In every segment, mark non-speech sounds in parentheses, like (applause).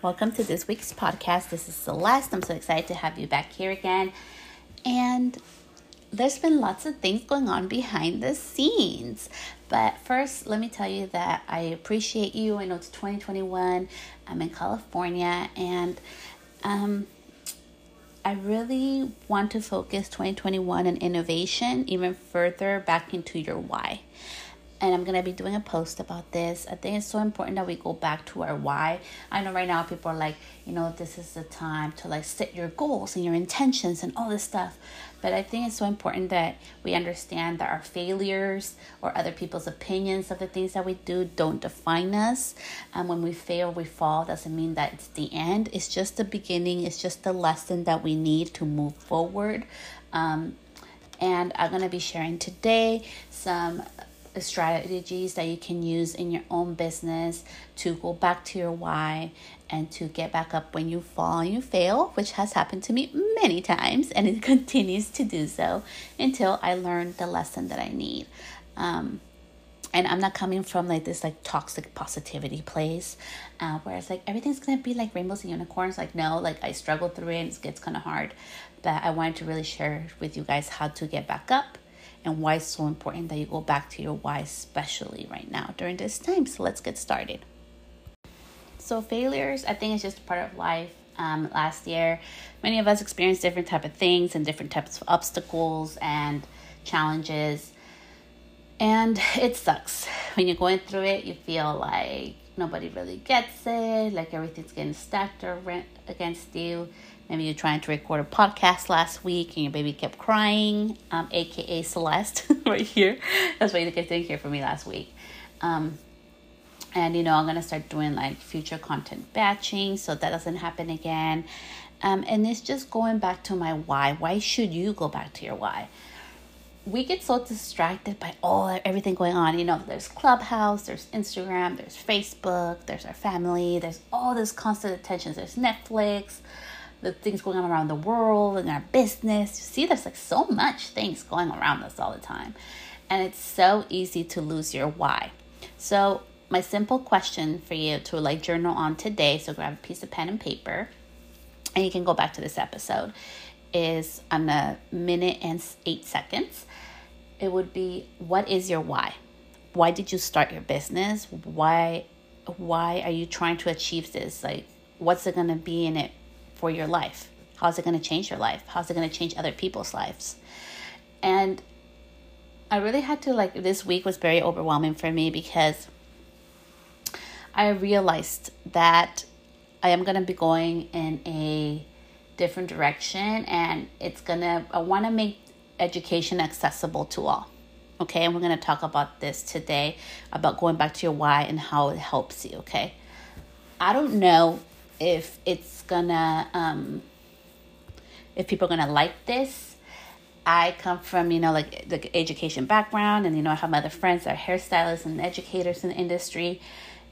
Welcome to this week's podcast. This is Celeste. I'm so excited to have you back here again. And there's been lots of things going on behind the scenes. But first, let me tell you that I appreciate you. I know it's 2021. I'm in California and um, I really want to focus 2021 on innovation even further back into your why and I'm gonna be doing a post about this. I think it's so important that we go back to our why. I know right now people are like, you know, this is the time to like set your goals and your intentions and all this stuff. But I think it's so important that we understand that our failures or other people's opinions of the things that we do don't define us. And when we fail, we fall doesn't mean that it's the end. It's just the beginning. It's just the lesson that we need to move forward. Um, and I'm gonna be sharing today some strategies that you can use in your own business to go back to your why and to get back up when you fall and you fail, which has happened to me many times and it (laughs) continues to do so until I learn the lesson that I need. Um, and I'm not coming from like this like toxic positivity place uh, where it's like everything's gonna be like rainbows and unicorns. Like no, like I struggle through it and it gets kind of hard. But I wanted to really share with you guys how to get back up and why it's so important that you go back to your why, especially right now during this time. So let's get started. So failures, I think, is just part of life. Um, last year, many of us experienced different type of things and different types of obstacles and challenges, and (laughs) it sucks when you're going through it. You feel like nobody really gets it, like everything's getting stacked against you Maybe you're trying to record a podcast last week and your baby kept crying, um, aka Celeste, (laughs) right here. That's why you guys didn't hear from me last week. Um, and you know, I'm gonna start doing like future content batching so that doesn't happen again. Um, and it's just going back to my why. Why should you go back to your why? we get so distracted by all everything going on. You know, there's Clubhouse, there's Instagram, there's Facebook, there's our family, there's all this constant attention. There's Netflix, the things going on around the world and our business. You see, there's like so much things going around us all the time. And it's so easy to lose your why. So, my simple question for you to like journal on today, so grab a piece of pen and paper, and you can go back to this episode, is on a minute and eight seconds. It would be what is your why? Why did you start your business? Why why are you trying to achieve this? Like what's it gonna be in it for your life? How's it going to change your life? How's it going to change other people's lives? And I really had to, like, this week was very overwhelming for me because I realized that I am going to be going in a different direction and it's going to, I want to make education accessible to all. Okay, and we're going to talk about this today about going back to your why and how it helps you. Okay, I don't know if it's gonna um if people are gonna like this. I come from you know like the education background and you know i have other friends that are hairstylists and educators in the industry.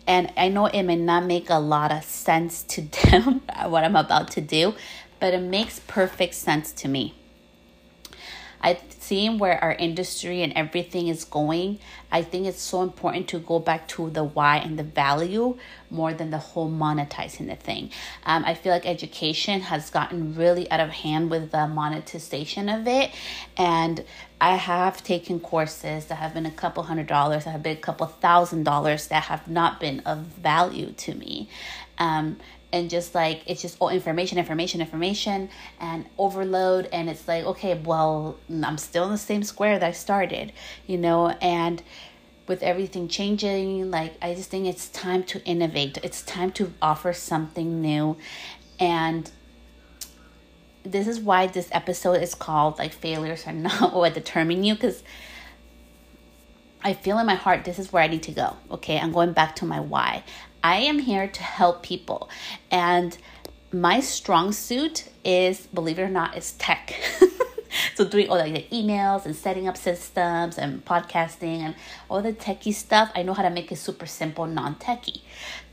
And i know it may not make a lot of sense to (laughs) them what i'm about to do but it makes perfect sense to me I've seen where our industry and everything is going. I think it's so important to go back to the why and the value more than the whole monetizing the thing. Um, I feel like education has gotten really out of hand with the monetization of it. And I have taken courses that have been a couple hundred dollars, that have been a couple thousand dollars that have not been of value to me. Um, and just like it's just all information information information and overload and it's like okay well i'm still in the same square that i started you know and with everything changing like i just think it's time to innovate it's time to offer something new and this is why this episode is called like failures are (laughs) not what determine you because I feel in my heart this is where I need to go. Okay, I'm going back to my why. I am here to help people. And my strong suit is, believe it or not, is tech. (laughs) so doing all the emails and setting up systems and podcasting and all the techie stuff, I know how to make it super simple, non-techie.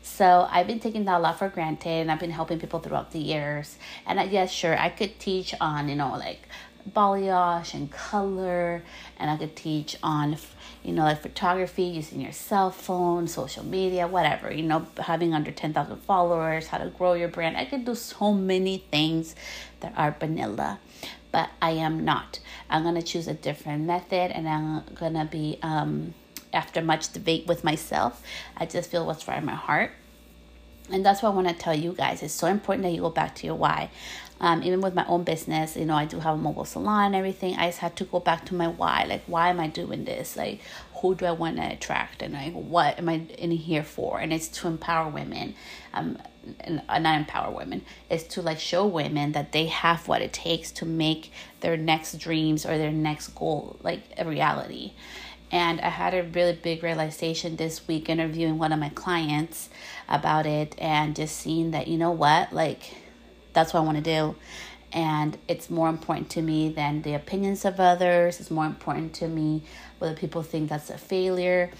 So I've been taking that a lot for granted and I've been helping people throughout the years. And I, yes, sure, I could teach on, you know, like balayage and color, and I could teach on, you know, like photography using your cell phone, social media, whatever, you know, having under 10,000 followers, how to grow your brand. I could do so many things that are vanilla, but I am not. I'm going to choose a different method and I'm going to be, um, after much debate with myself, I just feel what's right in my heart. And that's what I want to tell you guys. It's so important that you go back to your why. Um, even with my own business, you know, I do have a mobile salon and everything. I just had to go back to my why. Like, why am I doing this? Like, who do I want to attract? And like, what am I in here for? And it's to empower women. Um, and uh, not empower women is to like show women that they have what it takes to make their next dreams or their next goal like a reality and I had a really big realization this week interviewing one of my clients about it and just seeing that, you know what, like, that's what I want to do. And it's more important to me than the opinions of others. It's more important to me whether people think that's a failure.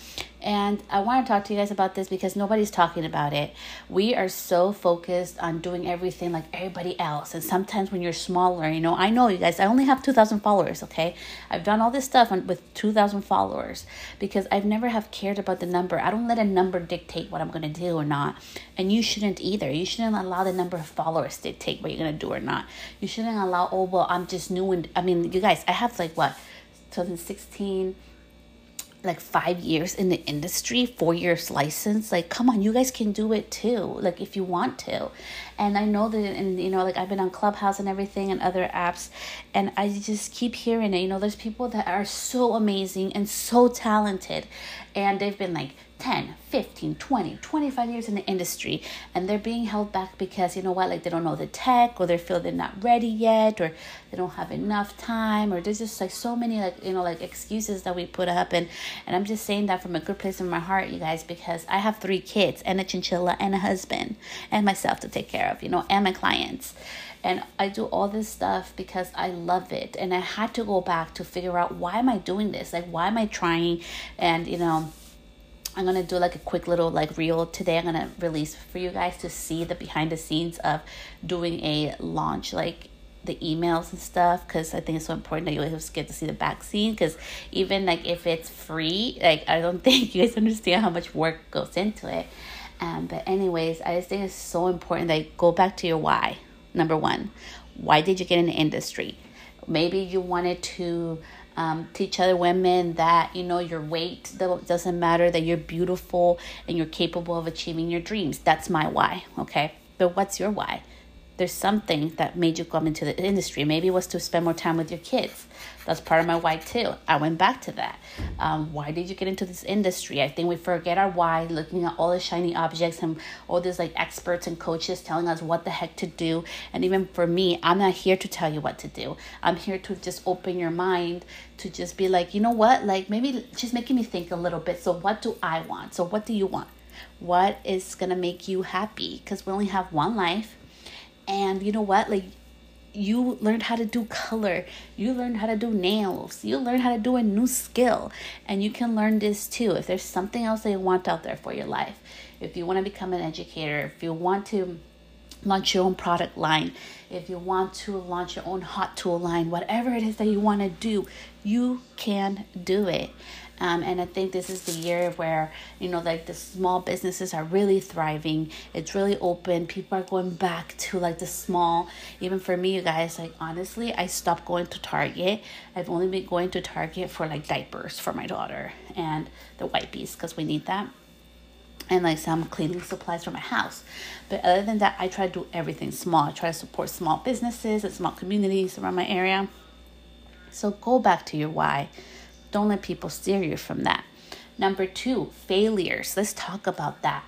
And I want to talk to you guys about this because nobody's talking about it. We are so focused on doing everything like everybody else. And sometimes when you're smaller, you know, I know you guys, I only have 2,000 followers, okay? I've done all this stuff with 2,000 followers because I've never have cared about the number. I don't let a number dictate what I'm going to do or not. And you shouldn't either. You shouldn't allow the number of followers to dictate what you're going to do or not. You shouldn't allow, oh, well, I'm just new. And I mean, you guys, I have like what, 2016 like five years in the industry, four years license. Like, come on, you guys can do it too. Like, if you want to. And I know that, and you know, like I've been on Clubhouse and everything and other apps, and I just keep hearing it. You know, there's people that are so amazing and so talented, and they've been like 10, 15, 20, 25 years in the industry and they're being held back because you know what, like they don't know the tech or they feel they're not ready yet or they don't have enough time or there's just like so many like you know like excuses that we put up. And and I'm just saying that from a good place in my heart, you guys, because I have three kids and a chinchilla and a husband and myself to take care of, you know, and my clients. And I do all this stuff because I love it. And I had to go back to figure out why am I doing this? Like why am I trying? And you know I'm gonna do like a quick little like reel today. I'm gonna release for you guys to see the behind the scenes of doing a launch, like the emails and stuff, because I think it's so important that you always get to see the back scene. Because even like if it's free, like I don't (laughs) think you guys understand how much work goes into it. Um, but anyways, I just think it's so important that you go back to your why. Number one, why did you get in the industry? Maybe you wanted to um, teach other women that you know your weight doesn't matter that you're beautiful and you're capable of achieving your dreams. That's my why okay? But what's your why there's something that made you come into the industry. Maybe it was to spend more time with your kids. That's part of my why too. I went back to that. Um, why did you get into this industry? I think we forget our why, looking at all the shiny objects and all these like experts and coaches telling us what the heck to do. And even for me, I'm not here to tell you what to do. I'm here to just open your mind to just be like, you know what? Like maybe she's making me think a little bit. So what do I want? So what do you want? What is gonna make you happy? Because we only have one life and you know what? Like you learned how to do color, you learned how to do nails, you learned how to do a new skill, and you can learn this too. If there's something else that you want out there for your life, if you want to become an educator, if you want to launch your own product line, if you want to launch your own hot tool line, whatever it is that you want to do, you can do it. Um, and I think this is the year where, you know, like the small businesses are really thriving. It's really open. People are going back to like the small, even for me, you guys, like honestly, I stopped going to Target. I've only been going to Target for like diapers for my daughter and the wipes because we need that and like some cleaning supplies for my house. But other than that, I try to do everything small. I try to support small businesses and small communities around my area. So go back to your why. Don't let people steer you from that. Number two, failures. Let's talk about that.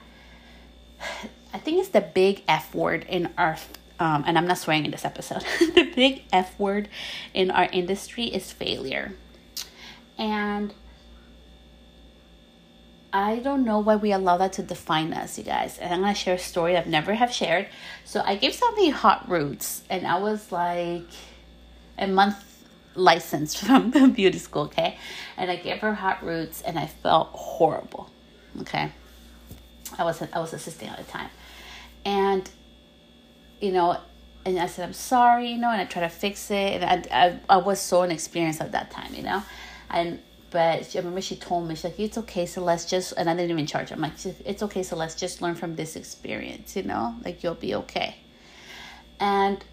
I think it's the big F word in our, um, and I'm not swearing in this episode. (laughs) the big F word in our industry is failure. And I don't know why we allow that to define us, you guys. And I'm gonna share a story I've never have shared. So I gave somebody hot roots, and I was like a month licensed (laughs) from the beauty school, okay? And I gave her hot roots and I felt horrible. Okay. I was I was assisting at the time. And you know, and I said, I'm sorry, you know, and I tried to fix it. And I, I, I was so inexperienced at that time, you know. And, but I remember she told me, she's like, it's okay, Celeste, just, and I didn't even charge her. I'm like, it's okay, Celeste, just learn from this experience, you know, like you'll be okay. And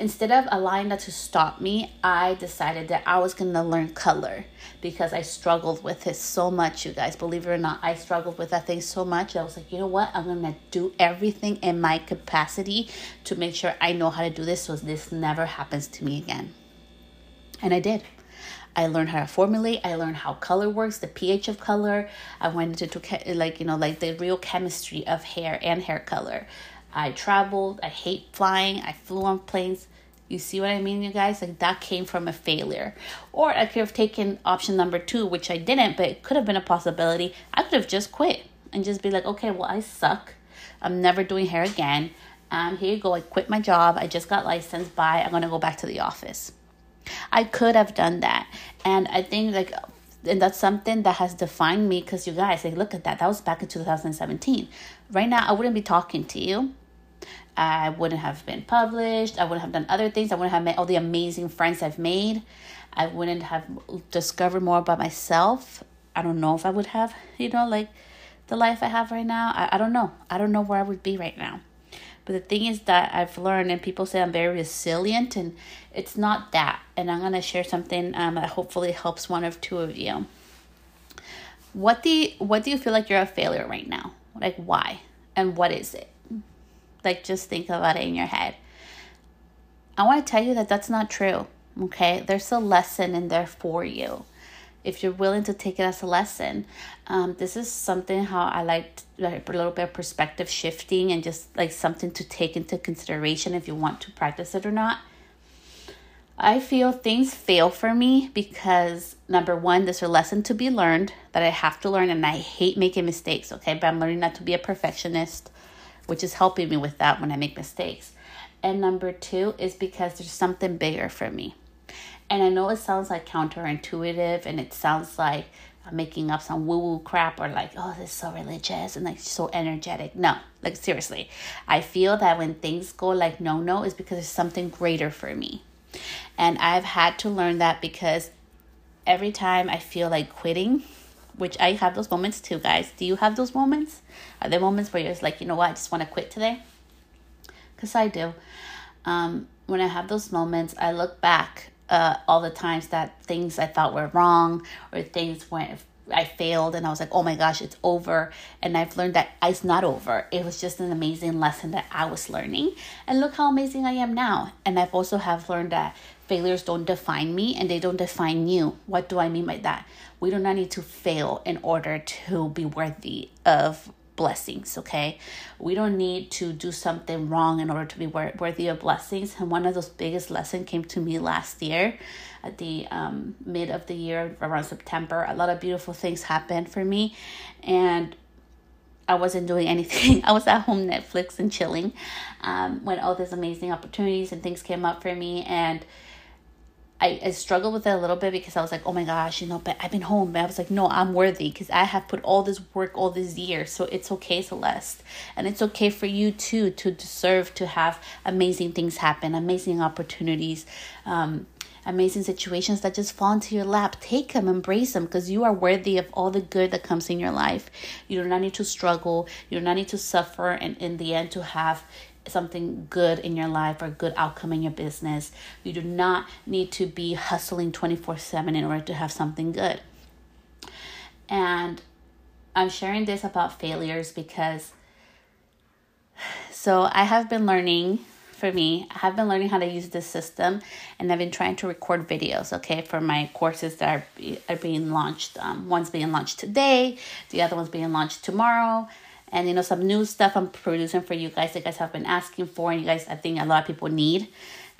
instead of allowing that to stop me, I decided that I was to learn color because I struggled with it so much, you guys. Believe it or not, I struggled with that thing so much. I was like, you know what? I'm to do everything in my capacity to make sure I know how to do this so this never happens to me again. And I did. I learned how to formulate. I learned how color works, the pH of color. I went into like you know like the real chemistry of hair and hair color. I traveled. I hate flying. I flew on planes. You see what I mean, you guys? Like that came from a failure. Or I could have taken option number two, which I didn't, but it could have been a possibility. I could have just quit and just be like, okay, well, I suck. I'm never doing hair again. Um, here you go. I quit my job. I just got licensed. Bye. I'm going to go back to the office. I could have done that. And I think like and that's something that has defined me because you guys like look at that that was back in 2017 right now i wouldn't be talking to you i wouldn't have been published i wouldn't have done other things i wouldn't have met all the amazing friends i've made i wouldn't have discovered more about myself i don't know if i would have (laughs) you know like the life i have right now i, I don't know i don't know where i would be right now but the thing is that I've learned, and people say I'm very resilient, and it's not that. And I'm gonna share something um, that hopefully helps one or two of you. What do you, what do you feel like you're a failure right now? Like why? And what is it? Like just think about it in your head. I want to tell you that that's not true. Okay, there's a lesson in there for you if you're willing to take it as a lesson. Um, this is something how I like, like a little bit of perspective shifting and just like something to take into consideration if you want to practice it or not. I feel things fail for me because number one, there's a lesson to be learned that I have to learn, and I hate making mistakes, okay? But I'm learning not to be a perfectionist, which is helping me with that when I make mistakes. And number two is because there's something bigger for me. And I know it sounds like counterintuitive and it sounds like I'm making up some woo woo crap or like, oh, this is so religious and like so energetic. No, like seriously. I feel that when things go like no, no, is because there's something greater for me. And I've had to learn that because every time I feel like quitting, which I have those moments too, guys. Do you have those moments? Are there moments where you're just like, you know what, I just want to quit today? Because I do. Um, when I have those moments, I look back uh, all the times that things I thought were wrong or things went I failed and I was like, oh my gosh, it's over. And I've learned that it's not over. It was just an amazing lesson that I was learning. And look how amazing I am now. And I've also have learned that failures don't define me and they don't define you. What do I mean by that? We do not need to fail in order to be worthy of blessings, okay? We don't need to do something wrong in order to be worthy of blessings. And one of those biggest lessons came to me last year at the um, mid of the year, around September. A lot of beautiful things happened for me. And I wasn't doing (laughs) anything. I was at home Netflix and chilling um, when all these amazing opportunities and things came up for me. And I, I struggled with it a little bit because I was like, oh my gosh, you know, but I've been home. But I was like, no, I'm worthy because I have put all this work all these years. So it's okay, Celeste. And it's okay for you too to deserve to have amazing things happen, amazing opportunities, um, amazing situations that just fall into your lap. Take them, embrace them because you are worthy of all the good that comes in your life. You do not need to struggle, you do not need to suffer, and in the end, to have something good in your life or good outcome in your business. You do not need to be hustling 24 7 in order to have something good. And I'm sharing this about failures because so I have been learning for me, I have been learning how to use this system and I've been trying to record videos, okay, for my courses that are, are being launched. Um, one's being launched today, the other one's being launched tomorrow and you know some new stuff I'm producing for you guys. That you guys have been asking for, and you guys I think a lot of people need.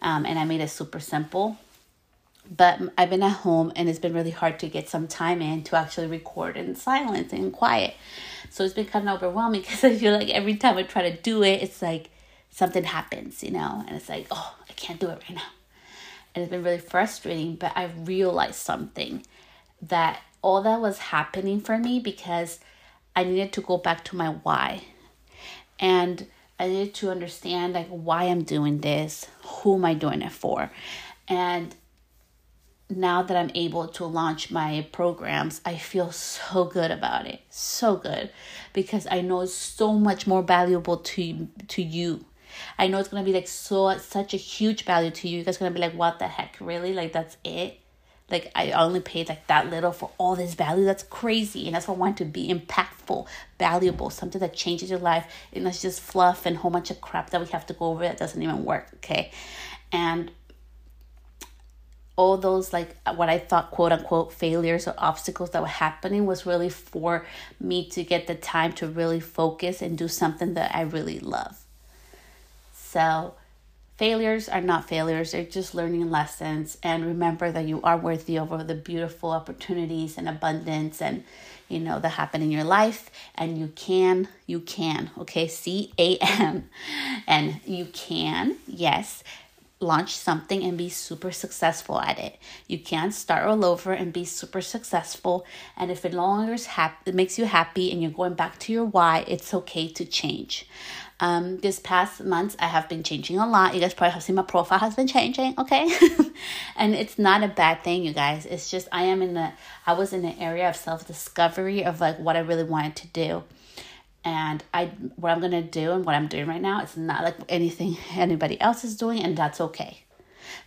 Um, and I made it super simple. But I've been at home and it's been really hard to get some time in to actually record in silence and quiet. So it's been kind of overwhelming (laughs) because I feel like every time I try to do it, it's like something happens, you know, and it's like, oh, I can't do it right now. And it's been really frustrating, but I realized something that all that was happening for me because I needed to go back to my why. And I needed to understand like why I'm doing this, who am I doing it for? And now that I'm able to launch my programs, I feel so good about it. So good because I know it's so much more valuable to to you. I know it's going to be like so such a huge value to you. You guys going to be like what the heck? Really? Like that's it? Like I only paid like that little for all this value. That's crazy. And that's why I want to be impactful, valuable, something that changes your life. And it's just fluff and whole bunch of crap that we have to go over that doesn't even work. Okay. And all those like what I thought quote unquote failures or obstacles that were happening was really for me to get the time to really focus and do something that I really love. So failures are not failures, they're just learning lessons and remember that you are worthy of all the beautiful opportunities and abundance and you know that happen in your life and you can you can okay c a m and you can yes launch something and be super successful at it. You can't start all over and be super successful. And if it no longer hap- it makes you happy and you're going back to your why, it's okay to change. Um, this past months, I have been changing a lot. You guys probably have seen my profile has been changing, okay? (laughs) and it's not a bad thing, you guys. It's just I am in the I was in the area of self discovery of like what I really wanted to do and I what I'm gonna do and what I'm doing right now it's not like anything (laughs) anybody else is doing, and that's okay.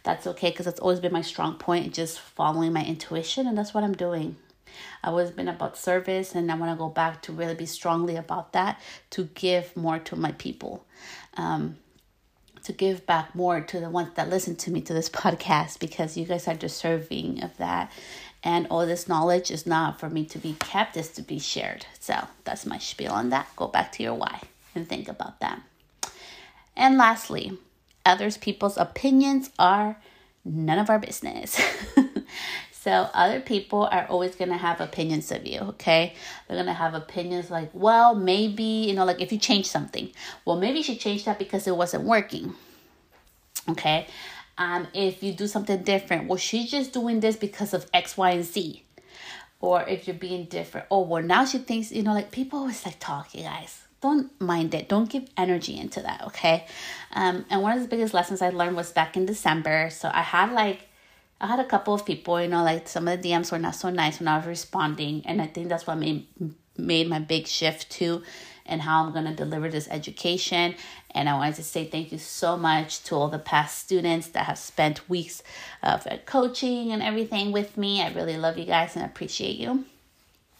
That's okay because it's always been my strong point, just following my intuition, and that's what I'm doing. I've always been about service, and I want to go back to really be strongly about that to give more to my people. Um, to give back more to the ones that listen to me to this (laughs) podcast because you guys are deserving of that and all this knowledge is not for me to be kept, it's to be shared. So that's my spiel on that. Go back to your why and think about that. And lastly, others people's opinions are none of our business. (laughs) so other people are always going to have opinions of you, okay? They're going to have opinions like, well, maybe, you know, like if you change something, well, maybe you should change that because it wasn't working. Okay? um, if you do something different. Well, she's just doing this because of X, Y, and Z. Or if you're being different. Oh, well, now she thinks, you know, like people always like talk, you guys. Don't mind it. Don't give energy into that, okay? Um, and one of the biggest lessons I learned was back in December. So I had like, I had a couple of people, you know, like some of the DMs were not so nice when I was responding. And I think that's what made made my big shift too and how I'm to deliver this education. And I wanted to say thank you so much to all the past students that have spent weeks of uh, coaching and everything with me. I really love you guys and appreciate you.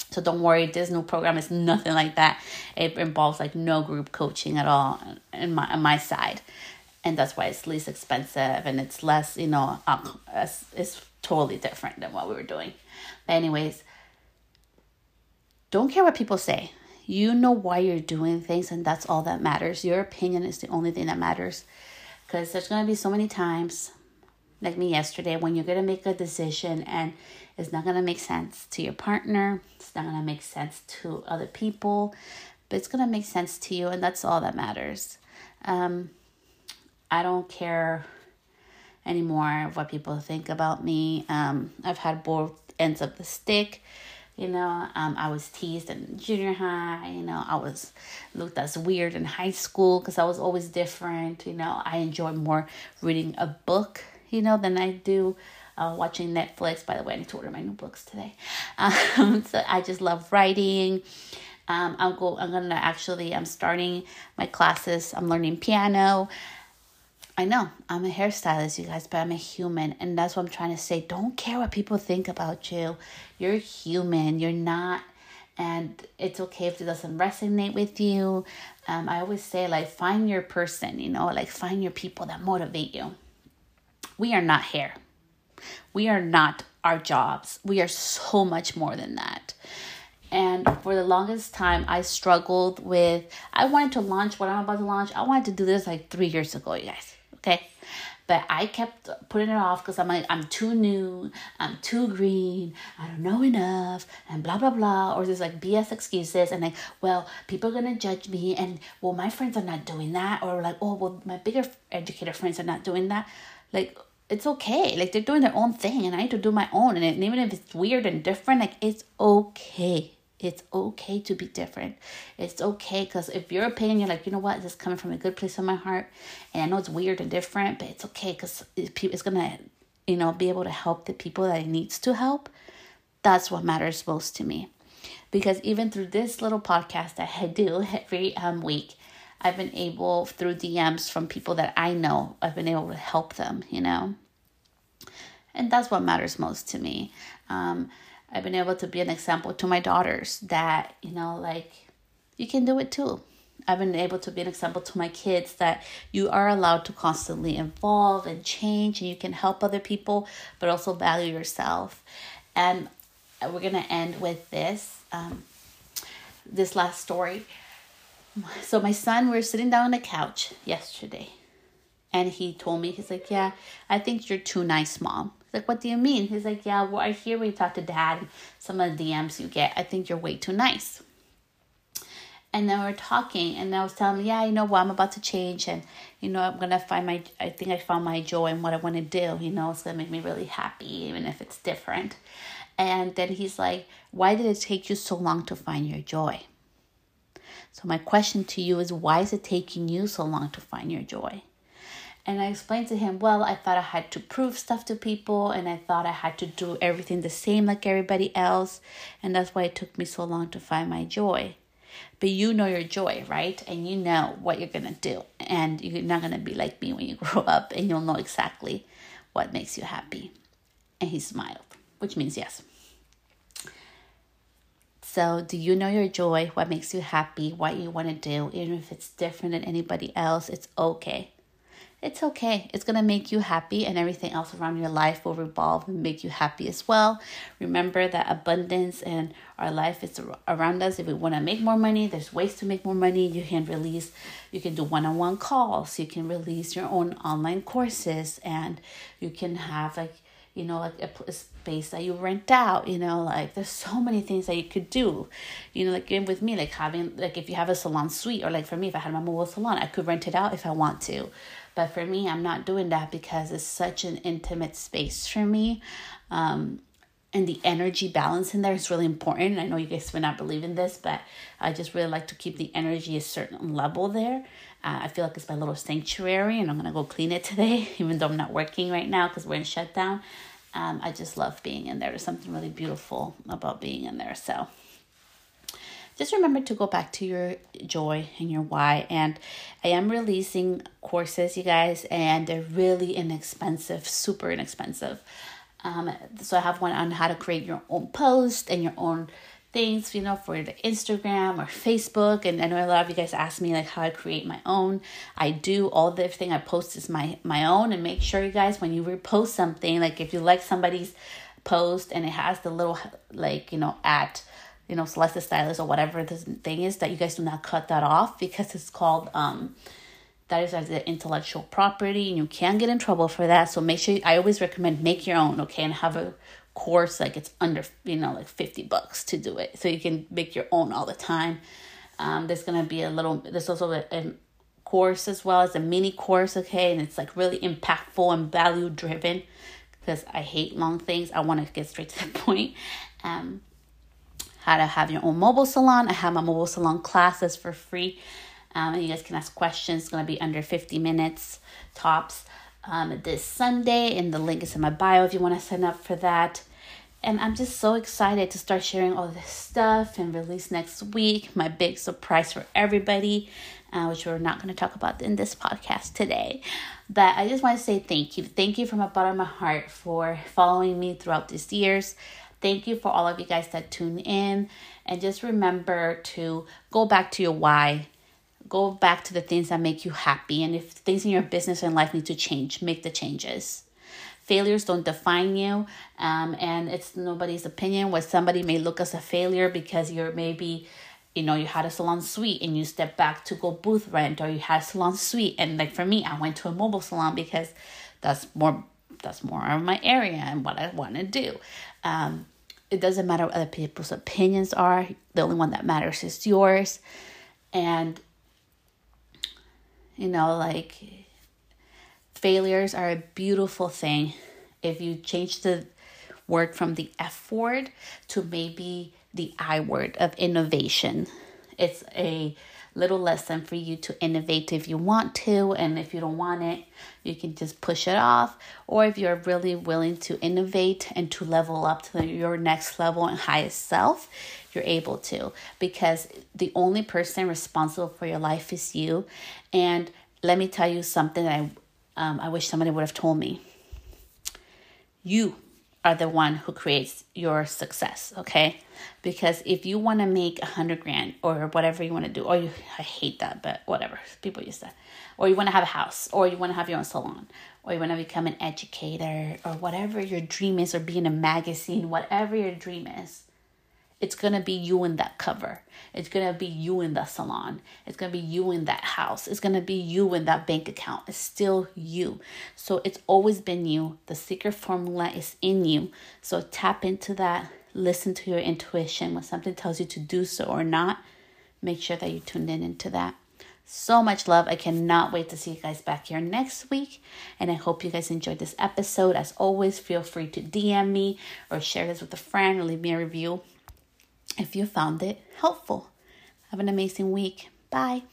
So don't worry, this new program is nothing like that. It involves like no group coaching at all in my on my side, and that's why it's least expensive and it's less, you know, um, it's, it's totally different than what we were doing. But anyways, don't care what people say. You know why you're doing things, and that's all that matters. Your opinion is the only thing that matters. Because there's going to be so many times, like me yesterday, when you're going to make a decision and it's not going to make sense to your partner, it's not going to make sense to other people, but it's going to make sense to you, and that's all that matters. Um, I don't care anymore what people think about me. Um, I've had both ends of the stick. You know, um, I was teased in junior high. You know, I was looked as weird in high school because I was always different. You know, I enjoy more reading a book, you know, than I do uh, watching Netflix. By the way, I need to order my new books today. (laughs) Um, so I just love writing. Um, I'm go. I'm gonna actually. I'm starting my classes. I'm learning piano. I know I'm a hairstylist, you guys, but I'm a human. And that's what I'm trying to say. Don't care what people think about you. You're human. You're not. And it's okay if it doesn't resonate with you. Um, I always say, like, find your person, you know, like, find your people that motivate you. We are not hair. We are not our jobs. We are so much more than that. And for the longest time, I struggled with. I wanted to launch what I'm about to launch. I wanted to do this like three years ago, you guys Okay. But I kept putting it off because I'm like, I'm too new, I'm too green, I don't know enough, and blah, blah, blah. Or there's like BS excuses, and like, well, people are going to judge me, and well, my friends are not doing that. Or like, oh, well, my bigger educator friends are not doing that. Like, it's okay. Like, they're doing their own thing, and I need to do my own. And even if it's weird and different, like, it's okay. It's okay to be different. It's okay because if your opinion, you're like, you know what, this is coming from a good place in my heart, and I know it's weird and different, but it's okay because it's gonna, you know, be able to help the people that it needs to help. That's what matters most to me, because even through this little podcast that I do every um, week, I've been able through DMs from people that I know, I've been able to help them, you know, and that's what matters most to me. Um, I've been able to be an example to my daughters that, you know, like you can do it too. I've been able to be an example to my kids that you are allowed to constantly evolve and change and you can help other people, but also value yourself. And we're going to end with this um, this last story. So, my son, we are sitting down on the couch yesterday and he told me, he's like, Yeah, I think you're too nice, mom like, what do you mean? He's like, yeah, well, I hear when you talk to dad, some of the DMs you get, I think you're way too nice. And then we are talking, and I was telling him, yeah, you know what, I'm about to change, and you know, I'm gonna find my, I think I found my joy and what I want to do. You know, it's gonna make me really happy, even if it's different. And then he's like, why did it take you so long to find your joy? So my question to you is, why is it taking you so long to find your joy? And I explained to him, well, I thought I had to prove stuff to people and I thought I had to do everything the same like everybody else. And that's why it took me so long to find my joy. But you know your joy, right? And you know what you're going to do. And you're not going to be like me when you (laughs) grow up and you'll know exactly what makes you happy. And he smiled, which means yes. So, do you know your joy? What makes you happy? What you want to do? Even if it's different than anybody else, it's okay it's okay. It's going to make you happy, and everything else around your life will revolve and make you happy as well. Remember that abundance and our life is around us. If we want to make more money, there's ways to make more money. You can release, you can do one on one calls, you can release your own online courses, and you can have like you know, like a, a, space that you rent out, you know, like there's so many things that you could do, you know, like with me, like having, like if you have a salon suite, or like for me, if I had my mobile salon, I could rent it out if I want to. But for me, I'm not doing that because it's such an intimate space for me. Um, and the energy balance in there is really important. I know you guys may not believe in this, but I just really like to keep the energy a certain level there. Uh, I feel like it's my little sanctuary, and I'm gonna go clean it today, (laughs) even though I'm not working right now because we're in shutdown. Um, I just love being in there. There's something really beautiful about being in there. So just remember to go back to your joy and your why. And I am releasing courses, you guys, and they're really inexpensive, super inexpensive. Um, so I have one on how to create your own post and your own things, you know, for the Instagram or Facebook. And I know a lot of you guys ask me like how I create my own. I do all the thing I post is my my own. And make sure you guys when you repost something, like if you like somebody's post and it has the little like you know at you know, Celeste Stylist or whatever the thing is, that you guys do not cut that off because it's called um that is as the intellectual property and you can get in trouble for that. So make sure I always recommend make your own, okay, and have a course like it's under you know like 50 bucks to do it. So you can make your own all the time. Um there's gonna be a little there's also a, a course as well. As a mini course okay? And it's like really impactful and value driven because i hate long things. I want to get straight to the (laughs) point. Um how to have your own mobile salon. I have my mobile salon classes for free. Um, and you guys can ask questions. It's to be under 50 minutes tops um, this Sunday. And the link is in my bio if you want to sign up for that. And I'm just so excited to start sharing all this stuff and release next week. My big surprise for everybody, uh, which we're not going to talk about in this podcast today. But I just want to say thank you. Thank you from the bottom of my heart for following me throughout these years. Thank you for all of you guys that tune in. And just remember to go back to your why. Go back to the things that make you happy. And if things in your business and life need to change, make the changes. Failures don't define you. Um, and it's nobody's opinion what somebody may look as a failure because you're maybe you know, you had a salon suite and you step back to go booth rent, or you had a salon suite. And like for me, I went to a mobile salon because that's more that's more of my area and what I want to do. Um, it doesn't matter what other people's opinions are. The only one that matters is yours. And, you know, like failures are a beautiful thing. If you change the word from the F word to maybe the I word of innovation. It's a little lesson for you to innovate if you want to, and if you don't want it, you can just push it off. Or if you're really willing to innovate and to level up to your next level and highest self, you're able to because the only person responsible for your life is you. And let me tell you something that I um, I wish somebody would have told me. You are the one who creates your success, okay? Because if you want to make a hundred grand or whatever you want to do, or you, I hate that, but whatever, people use that, or you want to have a house, or you want to have your own salon, or you want to become an educator, or whatever your dream is, or be in a magazine, whatever your dream is, it's gonna be you in that cover. It's gonna be you in that salon. It's gonna be you in that house. It's gonna be you in that bank account. It's still you. So it's always been you. The secret formula is in you. So tap into that. Listen to your intuition. When something tells you to do so or not, make sure that you tuned in into that. So much love. I cannot wait to see you guys back here next week. And I hope you guys enjoyed this episode. As always, feel free to DM me or share this with a friend or leave me a review if you found it helpful. Have an amazing week. Bye.